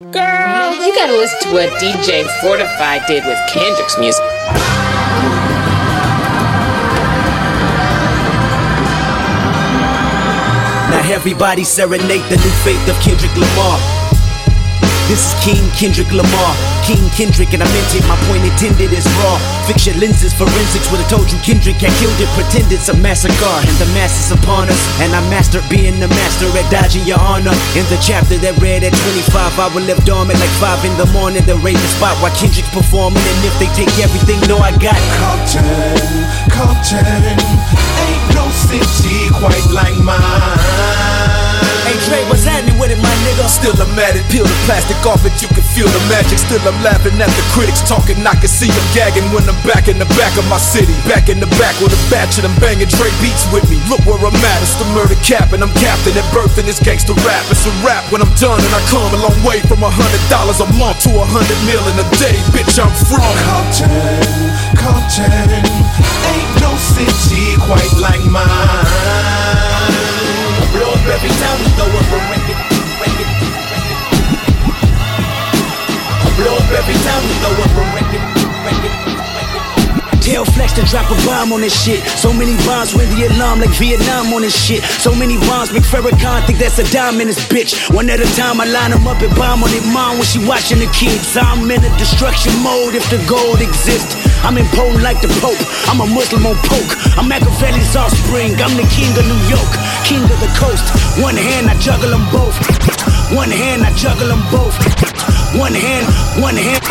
Girl, you gotta listen to what DJ Fortify did with Kendrick's music. Now everybody serenade the new faith of Kendrick Lamar. This is King Kendrick Lamar. King Kendrick, and I meant it, my point intended is raw. Fix your lenses, forensics would have told you Kendrick had killed it. Pretend it's a massacre, and the mass is upon us. And I mastered being the master at dodging your honor. In the chapter that read at 25, I will live dormant like 5 in the morning. Then raise the spot while Kendrick's performing. And if they take everything, no, I got Compton, Compton, ain't no city quite like mine. Hey Dre, what's happening with it, my nigga? Still I'm mad at it, peel the plastic off it, you can feel the magic. Still I'm laughing at the critics talking, I can see them gagging when I'm back in the back of my city. Back in the back with a batch of them banging Dre beats with me. Look where I'm at, it's the murder cap, and I'm captain at birth in this gangster rap. It's a rap when I'm done, and I come a long way from a hundred dollars a month to a hundred mil in a day. Bitch, I'm from Compton, Compton, ain't no city quite like mine. Every time we throw up a record. record, record. Blow up every time we up a record. Tell Flex to drop a bomb on this shit. So many bombs ring the alarm like Vietnam on this shit. So many bombs make Farrakhan think that's a dime in this bitch. One at a time, I line them up and bomb on it mom when she watching the kids. I'm in a destruction mode if the gold exists. I'm impotent like the Pope. I'm a Muslim on poke. I'm Machiavelli's offspring. I'm the king of New York, king of the coast. One hand, I juggle them both. One hand, I juggle them both. One hand, one hand.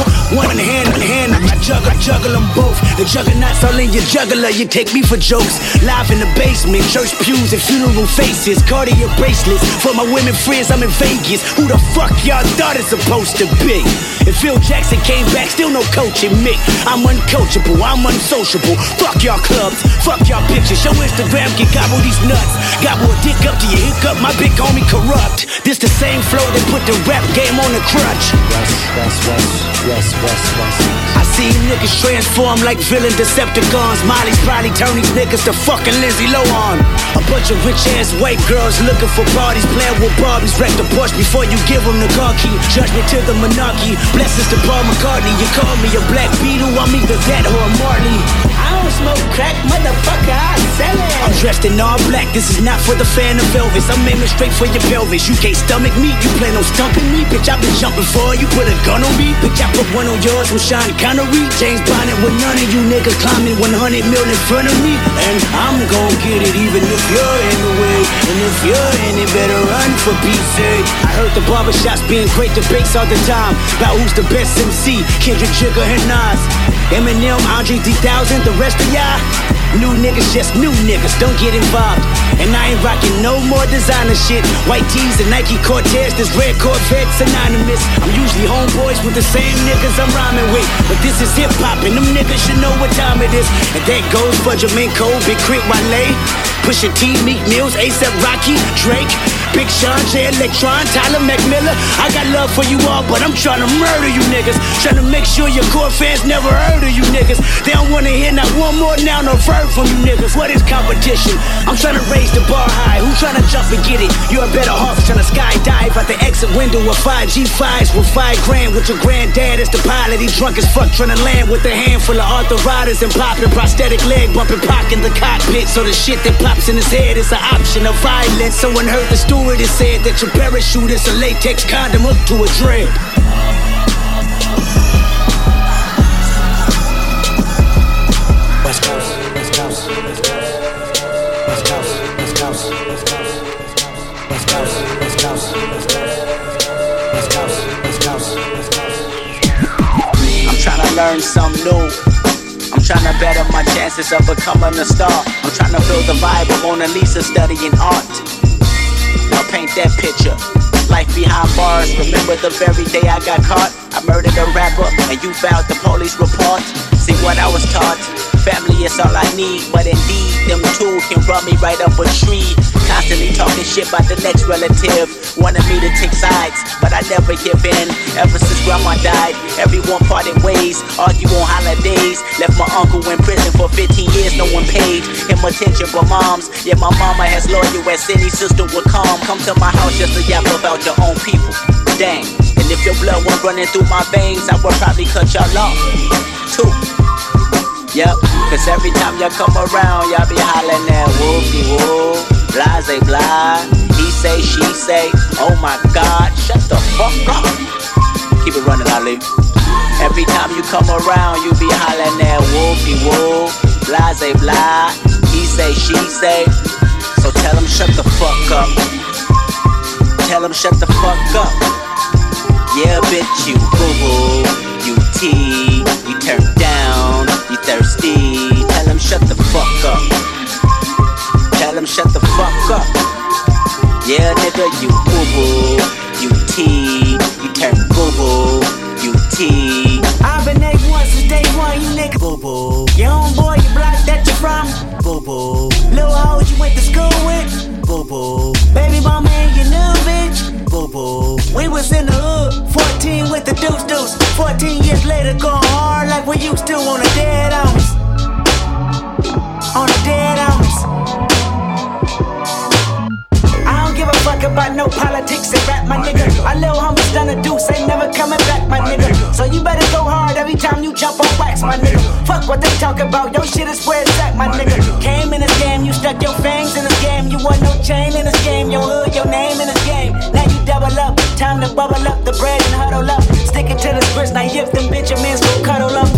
One, one hand, one hand, I juggle, I juggle them both. The juggernauts all in your juggler, you take me for jokes. Live in the basement, church pews and funeral faces. Cartier bracelets for my women friends, I'm in Vegas. Who the fuck y'all thought it's supposed to be? If Phil Jackson came back, still no coaching me. I'm uncoachable, I'm unsociable. Fuck y'all clubs, fuck y'all pictures. Your Instagram can gobble these nuts. Gobble a dick up to your hiccup, my big homie corrupt. This the same flow that put the rap game on the crutch. West, west, west, west, west, west. I see niggas transform like villain Decepticons. Molly's probably turn these niggas to fucking Lindsay Lohan. A bunch of rich ass white girls looking for parties, playing with Barbies. Wreck the Porsche before you give them the car key. Judgment to the monarchy. Blessings to Paul McCartney. You call me a black beetle, I'm either that or a Marley. I don't smoke crack, motherfucker, I sell it. I'm dressed in all black, this is not for the fan of Elvis. I'm aiming straight for your pelvis. You can't stomach me, you plan on stumping me. Bitch, I've been jumping for you, put a gun on me. Bitch, I put one on yours with Sean Connery. James Bond with none of you niggas climbing 100 mil in front of me. And I'm gon' get it even if you're in the way. And if you're in it, better run for peace sake. I heard the barbershops being great debates all the time about who's the best MC, Kendrick, Jigga, and Nas. Eminem, Andre 3000, the rest of y'all. New niggas, just new niggas, don't get involved. And I ain't rocking no more designer shit. White tees and Nike Cortez, this red Corvette synonymous. I'm usually homeboys with the same niggas I'm rhyming with. But this is hip hop, and them niggas should know what time it is. And that goes for Jamaica, Big Crit Wale. Pusha T, Meek Mills, ASAP Rocky, Drake, Big Sean, J Electron, Tyler McMillan. I got love for you all, but I'm trying to murder you niggas. Trying to make sure your core fans never heard of you niggas. They don't wanna hear not one more now, no verb from you niggas. What is competition? I'm trying to raise the bar high. Who trying to jump and get it? You're a better off trying to skydive out the exit window with five G5s with five grand with your granddad as the pilot. He drunk as fuck trying to land with a handful of arthritis and popping prosthetic leg bumping pock in the cockpit. So the shit that pops in his head is an option of violence. Someone heard the stewardess said that your parachute is a latex condom hooked to a dread. West Coast, West Coast, West Coast, West Coast, West Coast, West Coast, West Coast, West Coast, West Coast. I'm trying to learn something new. I'm trying to better my chances of becoming a star. I'm trying to build the vibe of Mona Lisa studying art. Paint that picture. Life behind bars. Remember the very day I got caught? I murdered a rapper and you filed the police report. See what I was taught. Family is all I need, but indeed, them two can run me right up a tree. Constantly talking shit about the next relative. Wanted me to take sides, but I never give in. Ever since grandma died, everyone parted ways. Argue on holidays. Left my uncle in prison for 15 years, no one paid him attention but moms. Yeah, my mama has loyal as any sister would come. Come to my house just to yap about your own people. Dang. And if your blood were running through my veins, I would probably cut y'all off. Too. Yep, cause every time y'all come around, y'all be hollering at whoopie whoop, blase blah. He say, she say, oh my god, shut the fuck up. Keep it running, Ali. Every time you come around, you be hollering at whoopie whoop, blase blah. He say, she say, so tell him shut the fuck up. Tell him shut the fuck up. Yeah, bitch, you boo boo, you T, you turn down, you thirsty. Tell him shut the fuck up. Up. Yeah, nigga, you boo boo, you T, you turn boo boo, you T. I've been A1 since day one, you nigga boo boo. Your homeboy, you block that you from boo boo. Little hoes you went to school with boo boo. Baby mama and your new bitch boo boo. We was in the hood, 14 with the deuce deuce. 14 years later, going hard like we used to on the dead homies. On the dead homies. About no politics and rap, my nigga. My little homies done a deuce, ain't never coming back, my nigga. So you better go hard every time you jump on wax, my nigga. Fuck what they talk about, your shit is where it's at, my nigga. Came in this game, you stuck your fangs in this game. You want no chain in this game, your hood, your name in this game. Now you double up, time to bubble up the bread and huddle up. Stick it to the scripts, now if them Benjamins go cuddle up.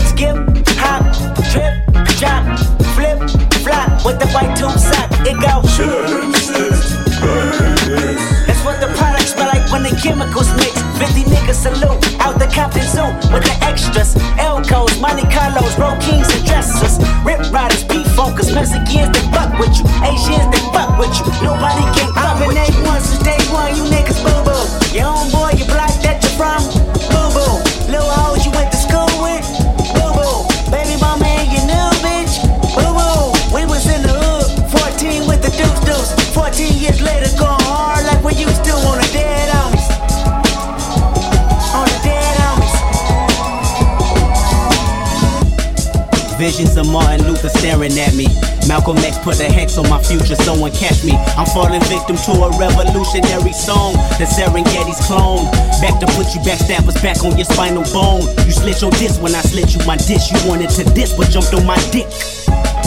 Put a hex on my future, someone catch me. I'm falling victim to a revolutionary song. The Serengeti's clone. Back to put you backstabbers back on your spinal bone. You slit your disc when I slit you my dish. You wanted to diss, but jumped on my dick.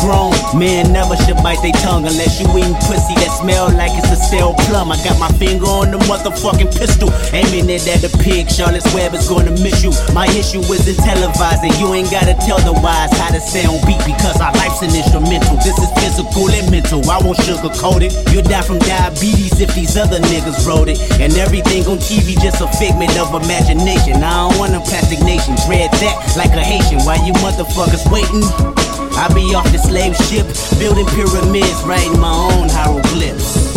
Grown never should bite their tongue unless you eating pussy that smell like it's a stale plum. I got my finger on the motherfucking pistol, aiming it at the pig. Charlotte's Web is gonna miss you. My issue isn't televised, and you ain't gotta tell the wise how to sound beat because our life's an instrumental. This is physical and mental. I won't sugarcoat it. You'll die from diabetes if these other niggas wrote it. And everything on TV just a figment of imagination. I don't want a plastic nation. Dread that like a Haitian. While you motherfuckers waiting. I be off the slave ship, building pyramids, writing my own hieroglyphs.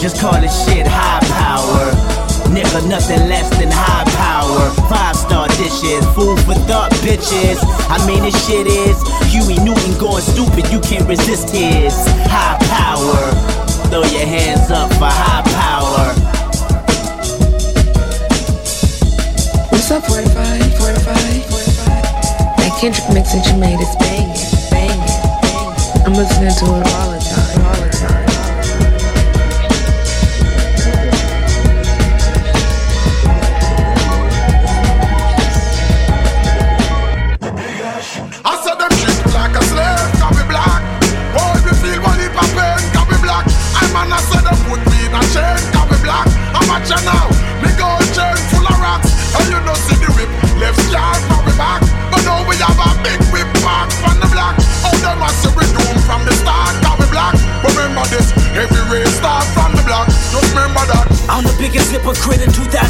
Just call this shit high power. Nigga, nothing less than high power. Five star dishes, food for thought, bitches. I mean, this shit is Huey Newton going stupid, you can't resist his high power. Throw your hands up for high power. What's up, 45? 45? 45? That Kendrick that you made is banging, banging. I'm listening to it all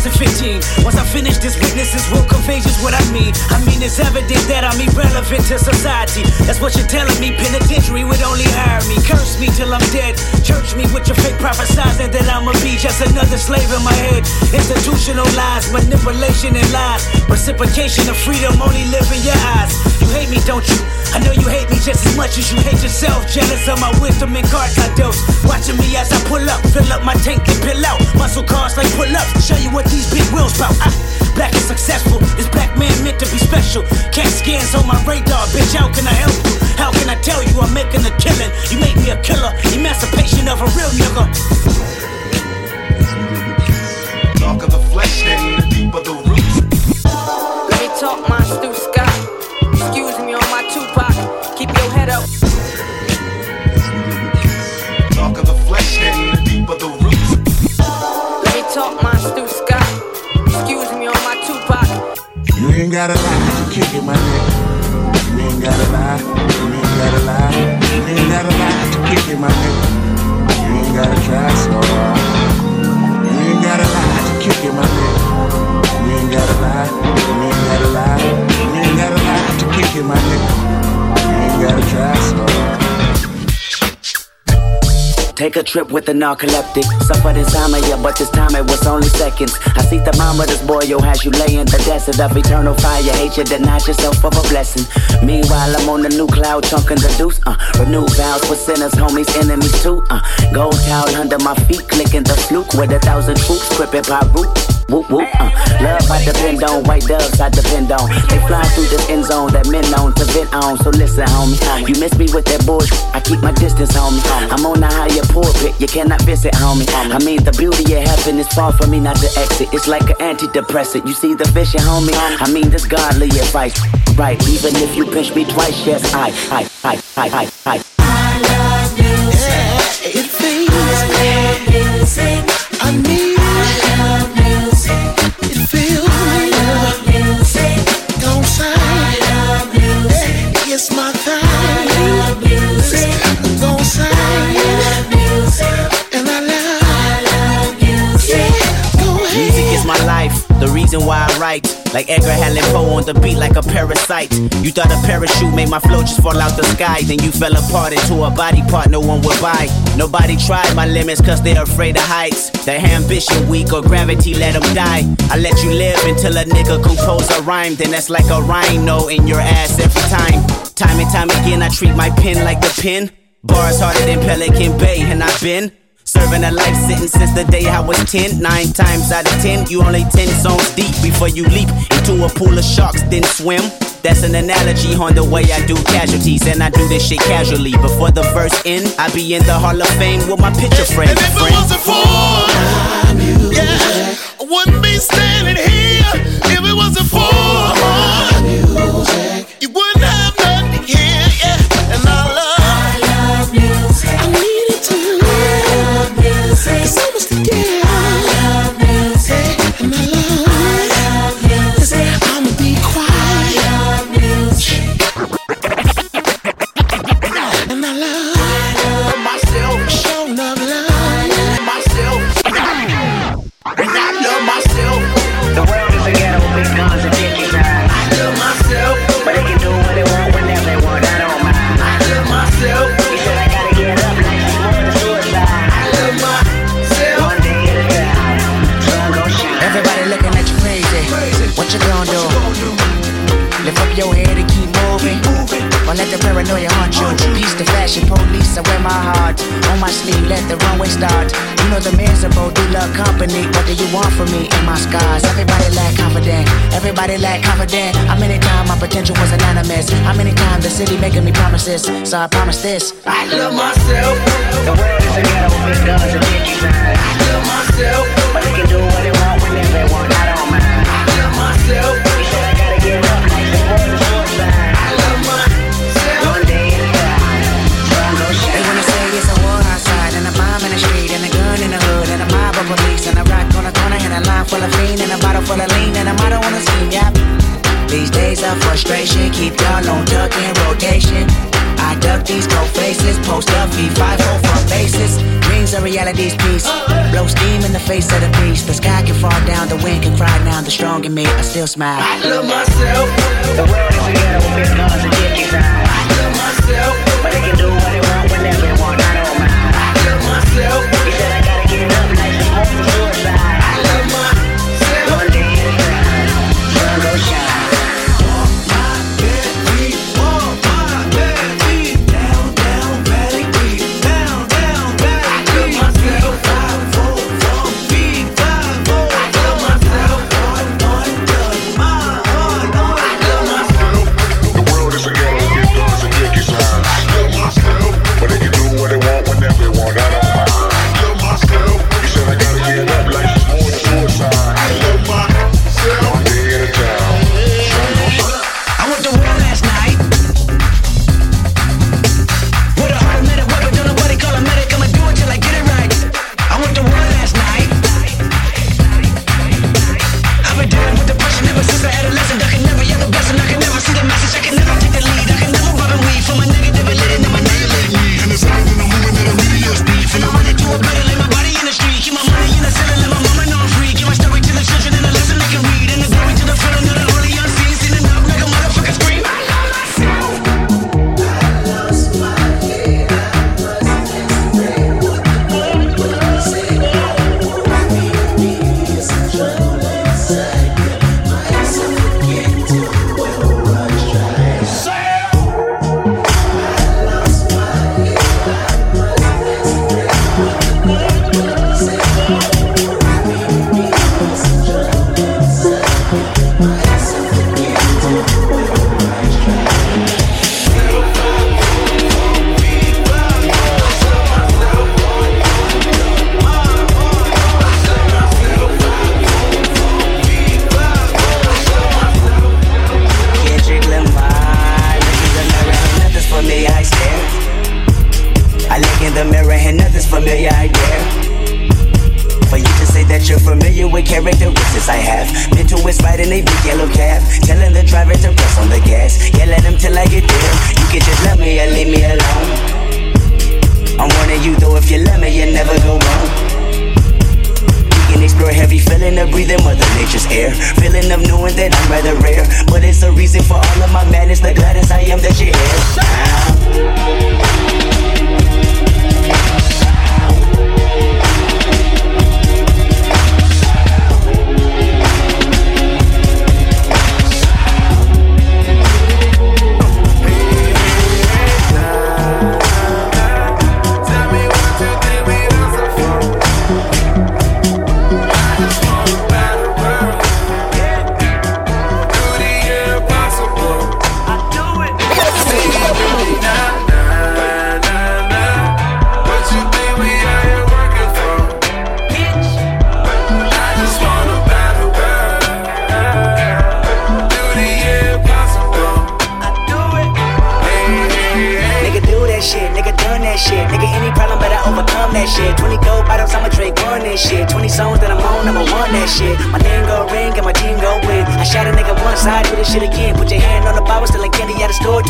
in 2015. Once I finish this, witnesses will convey just what I mean. I mean, it's evident that I'm irrelevant to society. That's what you're telling me. Penitentiary would only hire me. Curse me till I'm dead. Church me with your fake prophesizing that I'ma be just another slave in my head. Institutional lies, manipulation and lies. Reciprocation of freedom only live in your eyes. You hate me, don't you? I know you hate me just as much as you hate yourself. Jealous of my wisdom and cards I dose. Watching me as I pull up, fill up my tank and pill out. Muscle cars like pull ups. Show you what these big wheels bout. Ah, black and successful. This black man meant to be special. Cat scans on my radar, bitch. How can I help you? How can I tell you I'm making a killing? You make me a killer. Emancipation of a real nigga. Talk of the flesh then the deeper the roots. Let me talk my Stu Scott. Excuse me on my Tupac. Keep your head up. Darker the flesh, then the deeper the roots. Let me talk my Stu Scott. Excuse me on my Tupac. You ain't gotta lie to kick it, my nigga. You ain't gotta lie. You ain't gotta lie. You ain't gotta lie to kick it, my nigga. You ain't gotta try so hard. You ain't gotta lie to kick it, my nigga. You ain't gotta lie. You ain't gotta lie. You ain't gotta lie to kick it, my nigga. You ain't gotta try so hard. Take a trip with the narcoleptic. Suffered insomnia, but this time it was only seconds. I see this boy, yo, as you lay in the desert of eternal fire. Hate you, deny yourself of a blessing. Meanwhile, I'm on the new cloud, chunking the deuce. Uh, renew vows for sinners, homies, enemies too. Uh, gold towel under my feet, clicking the fluke with a thousand troops, gripping by root. Whoop whoop, uh. Love I depend on, white doves I depend on. They fly through this end zone that men known to vent on. So listen, homie, you miss me with that bullshit. I keep my distance, homie. I'm on the higher pulpit, you cannot visit, homie. I mean, the beauty of heaven is far from me not to exit. It's like an antidepressant. You see the vision, homie? I mean, this godly advice. Right, even if you pinch me twice, yes, I, I, I, I, I, I. It feels I need reason why I write. Like Edgar Allan Poe on the beat like a parasite. You thought a parachute made my flow just fall out the sky. Then you fell apart into a body part no one would buy. Nobody tried my limits cause they're afraid of heights. Their ambition weak or gravity let them die. I let you live until a nigga compose a rhyme. Then that's like a rhino in your ass every time. Time and time again, I treat my pen like the pen. Bars harder than Pelican Bay, and I've been serving a life sentence since the day I was 10. Nine times out of 10, you only 10 songs deep before you leap into a pool of sharks, then swim. That's an analogy on the way I do casualties, and I do this shit casually. Before the verse end, I be in the Hall of Fame with my picture frame. And if it wasn't for yeah, I wouldn't be standing here. If it wasn't for music, you wouldn't have my heart. On my sleeve, let the runway start. You know the miserable do love company. What do you want from me and my scars? Everybody lack confident. Everybody lack confident. How many times my potential was anonymous? How many times the city making me promises? So I promise this. I love myself. The world is a ghetto, big guns and dickies. I love myself. But they can do what they want whenever they want. I don't mind. I love myself. Full of fiend and a bottle full of lean and a motto on the scheme, yep. These days of frustration keep y'all on duck in rotation. I duck these cold faces, post up, feed five hole from bases. Dreams are reality's piece. Blow steam in the face of the beast. The sky can fall down, the wind can cry now. The strong in me, I still smile. I love myself. The world is a ghetto, big guns and dickies. I love myself. But they can do what they want whenever they want. I don't mind. I love myself. He said I gotta get up like it's more than suicide.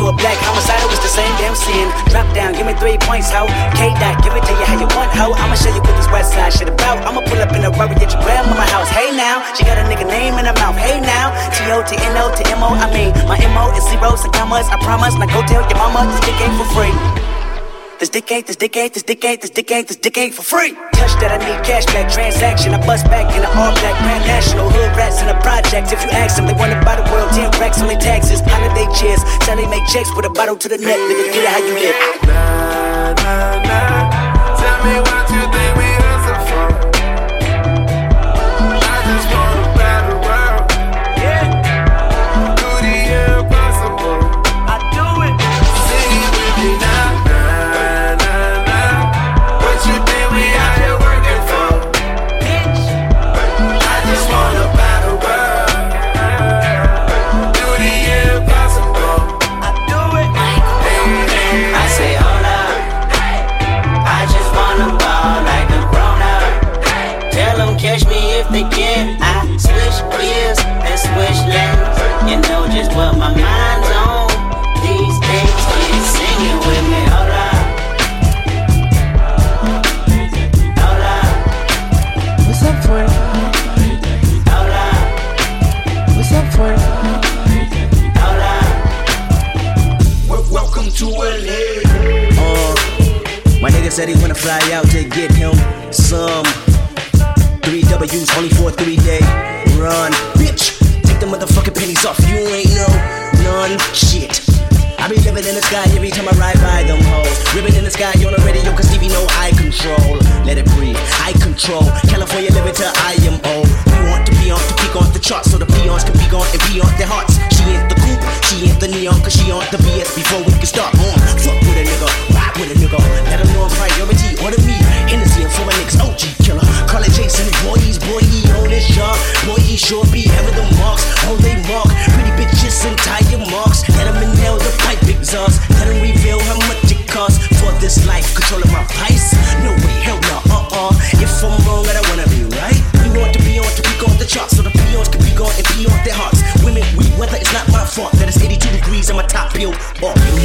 A black homicide. It was the same damn sin. Drop down, give me three points, ho. K dot, give it to you how you want, ho. I'ma show you what this west side shit about. I'ma pull up in a Rari at your grandmama house. Hey now, she got a nigga name in her mouth. Hey now, T O T N O T M O. I mean, my M O is zeros and commas. I promise. Now go tell your mama this dick ain't for free. This dick ain't, this dick ain't, this dick ain't, this dick ain't, this dick ain't for free. Touch that, I need cash back transaction. I bust back in the all black grand national. Hood rats in the projects. If you ask them, they wanna buy the world 10 racks on their taxes. Holiday cheers, tell they make checks with a bottle to the neck. Nigga, get it how you live. Tell California living I am old. We want to be on to peak off the charts so the peons can be gone and be on their hearts. She ain't the coupe, she ain't the neon, cause she on the BS before we can start. On, fuck with a nigga, rock with a nigga. Let them know I'm priority, order me. Hennessy and for my niggas, OG killer. Call it Jason, boys, boy, he on this job. Boy, he sure be their hearts. Women, we weather, it's not my fault that it's 82 degrees and my top peeled off.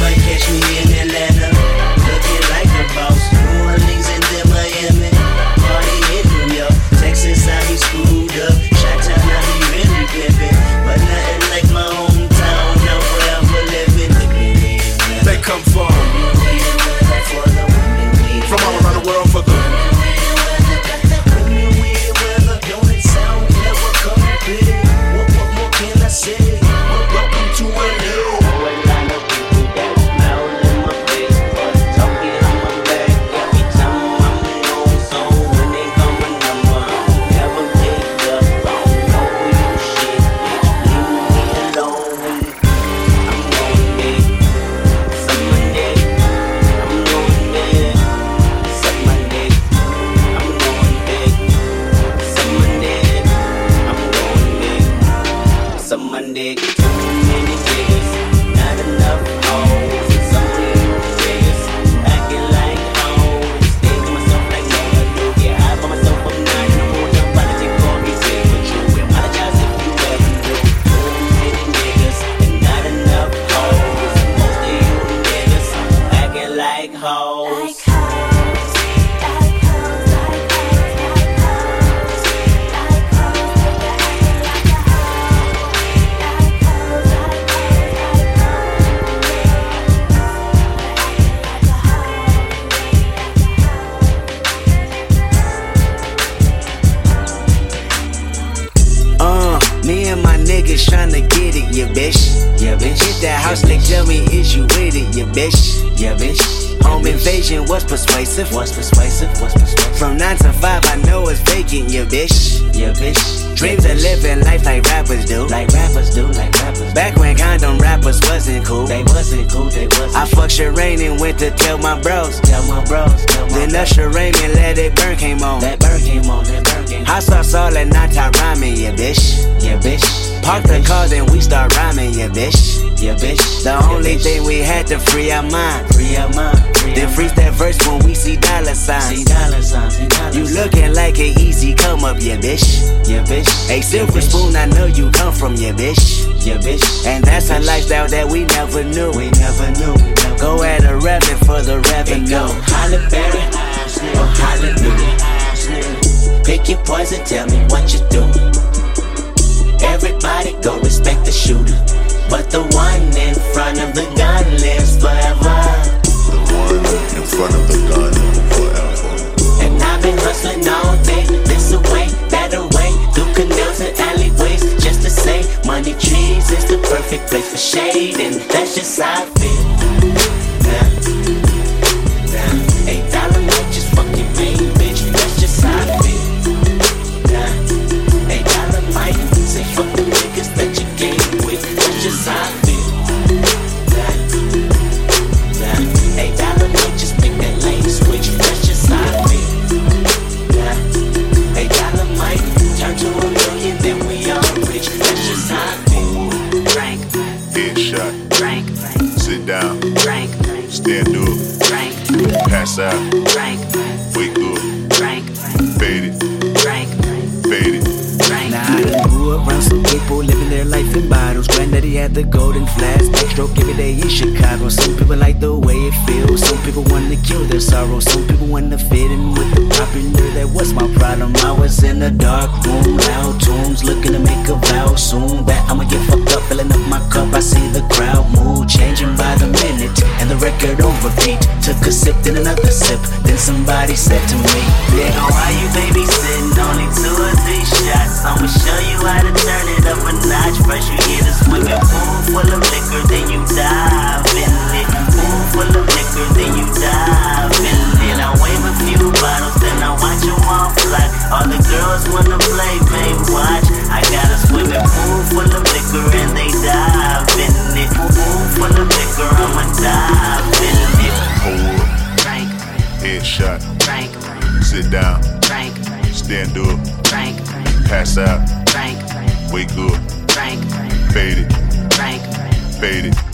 To tell my bros. Tell my bros. Tell my then Usher Raymond let it burn came on. That burn came on, that burn came on. Hot sauce all that night rhyming, yeah, bitch. Yeah, bitch. Park the car, then we start rhyming, yeah, bitch. Yeah, bitch. The only thing we had to free our mind. Free our mind. Then freeze that verse when we see dollar signs. See dollar signs. See dollar you looking like an easy come up, yeah, bitch. Yeah, bitch. A silver spoon, I know you come from, yeah, bitch. Yeah, bitch. And that's a lifestyle that we never knew. We never knew. Go at a rabbit for the revenue. Go Halle Berry or Hallelujah. Pick your poison, tell me what you doing. Everybody go respect the shooter. But the one in front of the gun lives forever. The one in front of the gun forever. And I've been hustling all day, this away, that away, through canals and alleyways, just to say, money trees is the perfect place for shade, and that's just how I feel. Nah, sip. Then somebody said to me, Nigga, why you babysitting? Only two or three shots. I'ma show you how to turn it up a notch. First you get a swimming pool full of liquor, then you dive in it. Pool full of liquor, then you dive in it. I wave a few bottles, then I watch them all fly. All the girls wanna play, babe, watch. I got a swimming pool full of liquor and they dive in it. Pool full of liquor, I'ma dive in it. Hold up. Frank, Sit down. Frank, Stand up. Frank, Pass out. Frank, Wake up. Frank, Fade it. Frank, Fade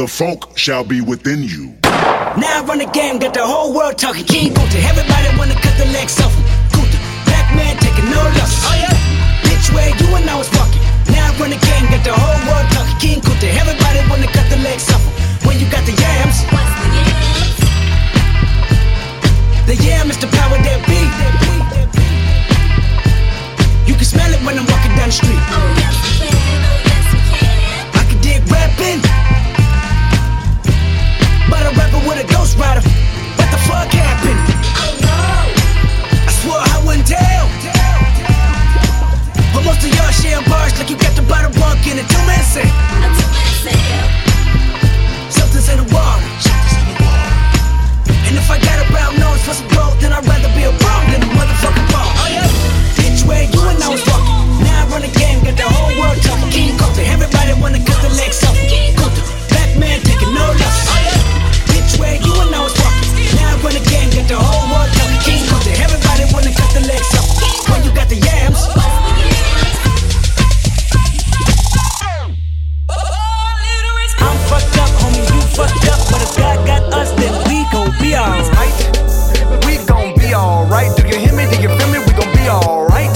the funk shall be within you. Now I run the game, got the whole world talking. King Gunther, everybody wanna cut the legs off be alright. We gon' be alright. Do you hear me? Do you feel me? We gon' be alright.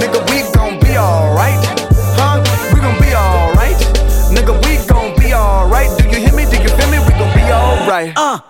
Nigga, we gon' be alright. Huh? We gon' be alright. Nigga, we gon' be alright. Do you hear me? Do you feel me? We gon' be alright. Uh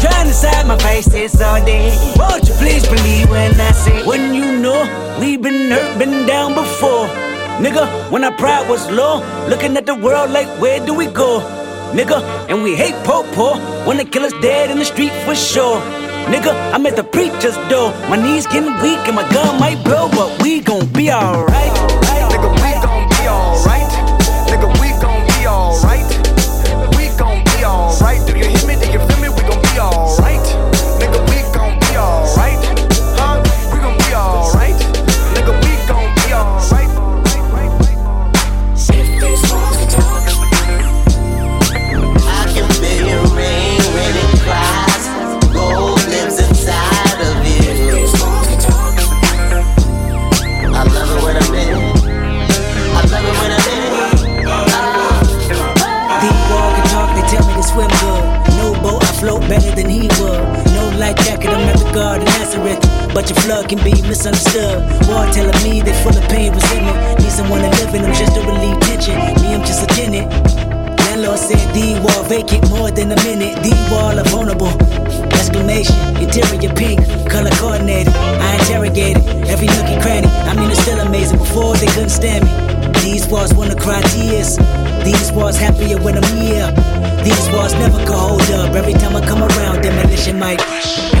Trying to side my face all day. Won't you please believe when I say, when you know we've been hurt, been down before. Nigga, when our pride was low, looking at the world like, where do we go? Nigga, and we hate po po when they kill us dead in the street for sure. Nigga, I'm at the preacher's door. My knees getting weak and my gun might blow, but we gon' be alright. Nigga, Nazareth. But your flood can be misunderstood. War telling me they full of pain, resentment. Need someone to live in them just to relieve tension. Me, I'm just a tenant. Landlord said D wall vacant more than a minute. D wall are vulnerable. Exclamation, interior pink, color coordinated. I interrogated every nook and cranny. I mean, it's still amazing. Before they couldn't stand me. These walls wanna cry tears. These walls happier when I'm here. These walls never can hold up. Every time I come around, demolition might.